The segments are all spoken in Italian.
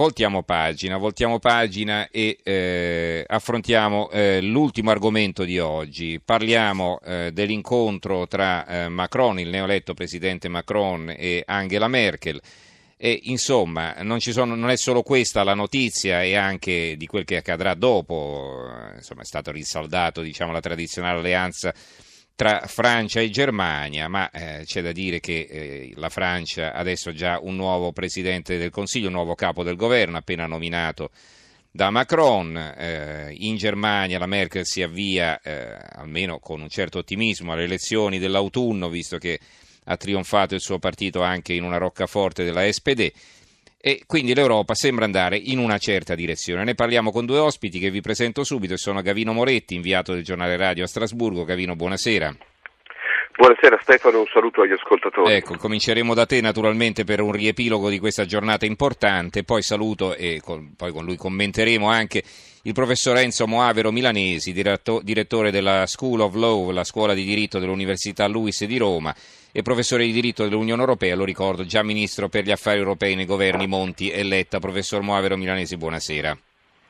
Voltiamo pagina, voltiamo pagina e eh, affrontiamo eh, l'ultimo argomento di oggi. Parliamo eh, dell'incontro tra eh, Macron, il neoletto presidente Macron, e Angela Merkel. E insomma, non, sono, non, è solo questa la notizia, e anche di quel che accadrà dopo. Insomma, è stata rinsaldata diciamo, la tradizionale alleanza tra Francia e Germania, ma eh, c'è da dire che eh, la Francia adesso ha già un nuovo presidente del Consiglio, un nuovo capo del governo appena nominato da Macron. Eh, in Germania la Merkel si avvia, eh, almeno con un certo ottimismo, alle elezioni dell'autunno, visto che ha trionfato il suo partito anche in una roccaforte della SPD e quindi l'Europa sembra andare in una certa direzione. Ne parliamo con due ospiti che vi presento subito e sono Gavino Moretti, inviato del giornale radio a Strasburgo. Gavino, buonasera. Buonasera Stefano, un saluto agli ascoltatori. Ecco, cominceremo da te naturalmente per un riepilogo di questa giornata importante, poi saluto e con, poi con lui commenteremo anche il professor Enzo Moavero Milanesi, diretto, direttore della School of Law, la scuola di diritto dell'Università Luis di Roma e professore di diritto dell'Unione Europea, lo ricordo, già ministro per gli affari europei nei governi Monti e Letta. Professor Moavero Milanesi, buonasera.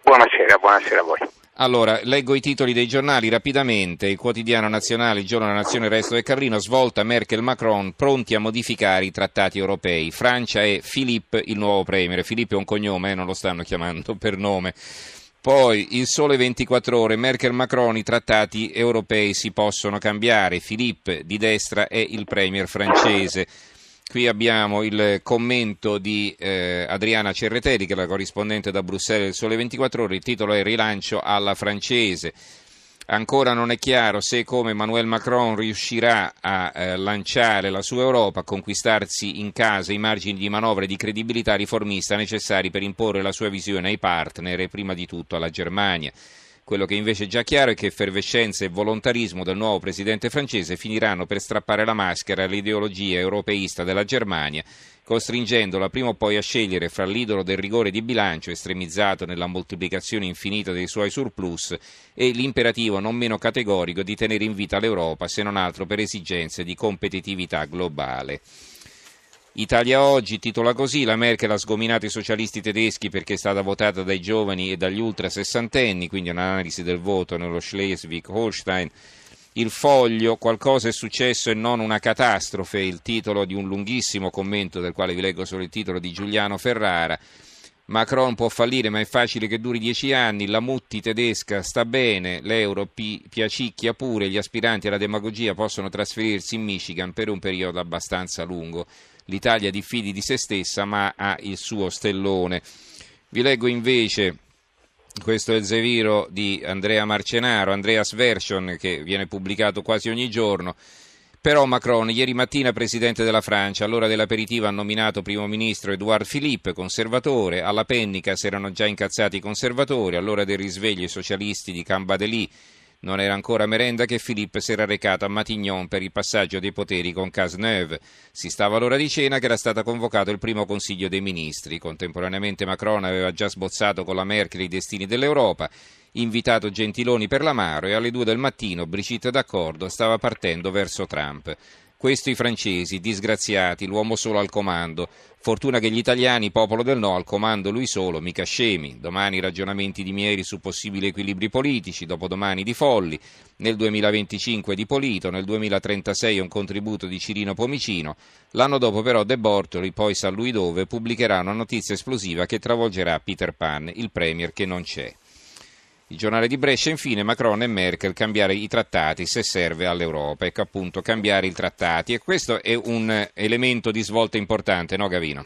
Buonasera, buonasera a voi. Allora, leggo i titoli dei giornali rapidamente. Il quotidiano nazionale, il giorno della nazione, il resto del Carlino, svolta Merkel-Macron pronti a modificare i trattati europei. Francia e Philippe, il nuovo premier. Philippe è un cognome, eh, non lo stanno chiamando per nome. Poi il sole 24 ore, Merkel-Macron, i trattati europei si possono cambiare. Philippe di destra è il premier francese. Qui abbiamo il commento di eh, Adriana Cerretelli, che è la corrispondente da Bruxelles del Sole 24 Ore. Il titolo è Rilancio alla francese. Ancora non è chiaro se come Emmanuel Macron riuscirà a eh, lanciare la sua Europa, a conquistarsi in casa i margini di manovra e di credibilità riformista necessari per imporre la sua visione ai partner e prima di tutto alla Germania. Quello che invece è già chiaro è che effervescenza e volontarismo del nuovo presidente francese finiranno per strappare la maschera all'ideologia europeista della Germania, costringendola prima o poi a scegliere fra l'idolo del rigore di bilancio estremizzato nella moltiplicazione infinita dei suoi surplus e l'imperativo non meno categorico di tenere in vita l'Europa, se non altro per esigenze di competitività globale. Italia Oggi titola così: La Merkel ha sgominato i socialisti tedeschi perché è stata votata dai giovani e dagli ultra sessantenni, quindi un'analisi del voto nello Schleswig-Holstein. Il foglio, qualcosa è successo e non una catastrofe, il titolo di un lunghissimo commento del quale vi leggo solo il titolo di Giuliano Ferrara. Macron può fallire, ma è facile che duri dieci anni. La Mutti tedesca sta bene, l'euro pi- piacicchia pure. Gli aspiranti alla demagogia possono trasferirsi in Michigan per un periodo abbastanza lungo. L'Italia diffidi di se stessa, ma ha il suo stellone. Vi leggo invece. Questo è il Zeviro di Andrea Marcenaro, Andreas Version, che viene pubblicato quasi ogni giorno. Però Macron, ieri mattina presidente della Francia, all'ora dell'aperitivo ha nominato primo ministro Edouard Philippe, conservatore, alla Pennica si erano già incazzati i conservatori, all'ora del risveglio i socialisti di Cambadeli non era ancora merenda che Philippe si era recato a Matignon per il passaggio dei poteri con Cazeneuve. Si stava all'ora di cena che era stato convocato il primo Consiglio dei Ministri. Contemporaneamente Macron aveva già sbozzato con la Merkel i destini dell'Europa, invitato Gentiloni per l'amaro e alle due del mattino Brigitte d'accordo stava partendo verso Trump. Questi i francesi, disgraziati, l'uomo solo al comando. Fortuna che gli italiani, popolo del no, al comando lui solo, mica scemi. Domani ragionamenti di Mieri su possibili equilibri politici, dopodomani di Folli, nel 2025 di Polito, nel 2036 un contributo di Cirino Pomicino. L'anno dopo però De Bortoli, poi sa lui dove, pubblicherà una notizia esplosiva che travolgerà Peter Pan, il premier che non c'è. Il giornale di Brescia, infine, Macron e Merkel cambiare i trattati se serve all'Europa. Ecco appunto, cambiare i trattati. E questo è un elemento di svolta importante, no Gavino?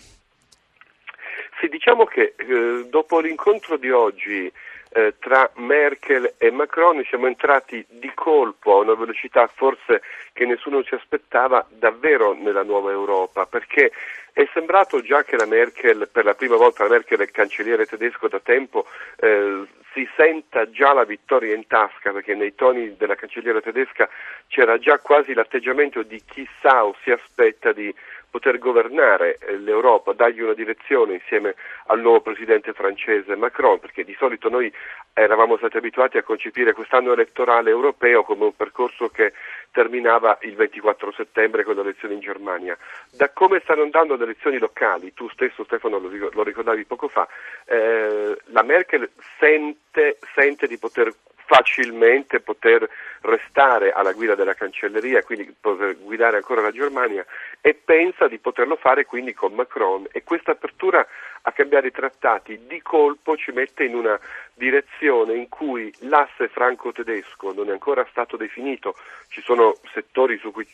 Sì, diciamo che eh, dopo l'incontro di oggi eh, tra Merkel e Macron siamo entrati di colpo a una velocità forse che nessuno si aspettava davvero nella nuova Europa, perché è sembrato già che la Merkel, per la prima volta la Merkel è cancelliere tedesco da tempo, eh, si senta già la vittoria in tasca, perché nei toni della cancelliera tedesca c'era già quasi l'atteggiamento di chi sa o si aspetta di poter governare eh, l'Europa, dargli una direzione insieme al nuovo presidente francese Macron, perché di solito noi eravamo stati abituati a concepire quest'anno elettorale europeo come un percorso che terminava il 24 settembre con le elezioni in Germania. Da come stanno andando le elezioni locali, tu stesso Stefano lo ricordavi poco fa, eh, la Merkel sente, sente di poter facilmente poter restare alla guida della cancelleria quindi poter guidare ancora la Germania e pensa di poterlo fare quindi con Macron e questa apertura a cambiare i trattati di colpo ci mette in una direzione in cui l'asse franco-tedesco non è ancora stato definito, ci sono settori su cui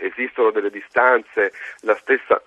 esistono delle distanze, la stessa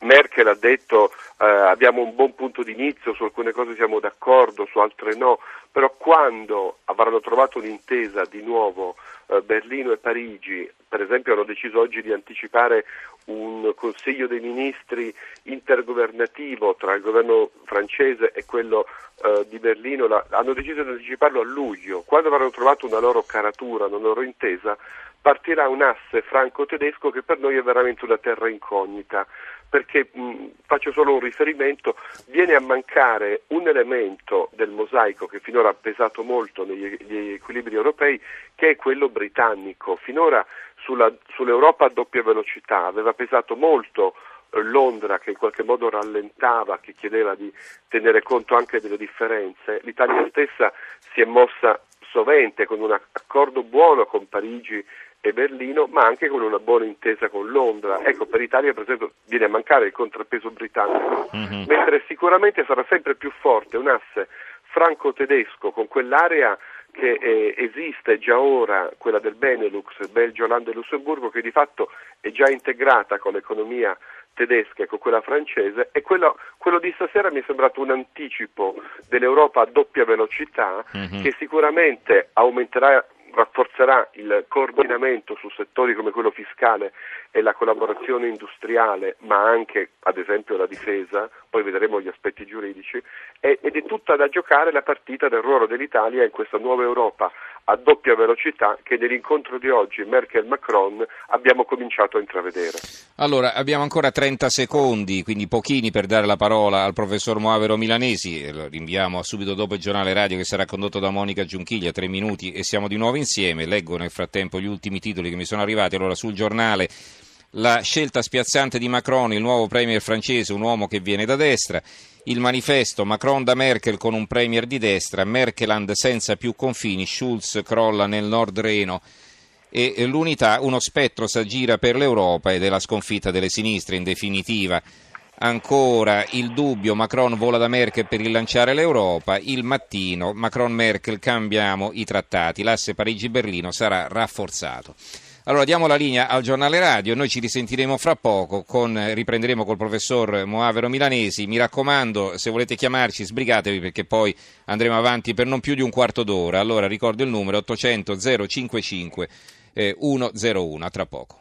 Merkel ha detto eh, abbiamo un buon punto di inizio, su alcune cose siamo d'accordo, su altre no, però quando avranno trovato un'intesa di nuovo eh, Berlino e Parigi, per esempio hanno deciso oggi di anticipare un Consiglio dei Ministri intergovernativo tra il governo francese e quello eh, di Berlino, la, hanno deciso di anticiparlo a luglio, quando avranno trovato una loro caratura, una loro intesa, partirà un asse franco-tedesco che per noi è veramente una terra incognita perché mh, faccio solo un riferimento, viene a mancare un elemento del mosaico che finora ha pesato molto negli, negli equilibri europei, che è quello britannico. Finora sulla, sull'Europa a doppia velocità aveva pesato molto eh, Londra che in qualche modo rallentava, che chiedeva di tenere conto anche delle differenze. L'Italia stessa si è mossa sovente con un accordo buono con Parigi e Berlino, ma anche con una buona intesa con Londra. Ecco, per l'Italia per esempio viene a mancare il contrappeso britannico, mm-hmm. mentre sicuramente sarà sempre più forte un asse franco-tedesco con quell'area che eh, esiste già ora, quella del Benelux, Belgio, Olanda e Lussemburgo, che di fatto è già integrata con l'economia tedesca e con quella francese e quello, quello, di stasera mi è sembrato un anticipo dell'Europa a doppia velocità mm-hmm. che sicuramente aumenterà rafforzerà il coordinamento su settori come quello fiscale e la collaborazione industriale, ma anche ad esempio la difesa, poi vedremo gli aspetti giuridici, ed è tutta da giocare la partita del ruolo dell'Italia in questa nuova Europa a doppia velocità che nell'incontro di oggi Merkel-Macron abbiamo cominciato a intravedere. Allora, abbiamo ancora 30 secondi, quindi pochini per dare la parola al professor Moavero Milanesi, lo rinviamo subito dopo il giornale radio che sarà condotto da Monica Giunchiglia, tre minuti e siamo di nuovo insieme, leggo nel frattempo gli ultimi titoli che mi sono arrivati, allora sul giornale la scelta spiazzante di Macron, il nuovo premier francese, un uomo che viene da destra, il manifesto Macron da Merkel con un premier di destra, Merkeland senza più confini, Schulz crolla nel nord Reno. E l'unità, uno spettro s'aggira per l'Europa ed è la sconfitta delle sinistre in definitiva. Ancora il dubbio, Macron vola da Merkel per rilanciare l'Europa, il mattino Macron-Merkel cambiamo i trattati, l'asse Parigi-Berlino sarà rafforzato. Allora diamo la linea al giornale radio, noi ci risentiremo fra poco, con, riprenderemo col professor Moavero Milanesi, mi raccomando se volete chiamarci sbrigatevi perché poi andremo avanti per non più di un quarto d'ora, allora ricordo il numero 800 055 eh, 101, a tra poco.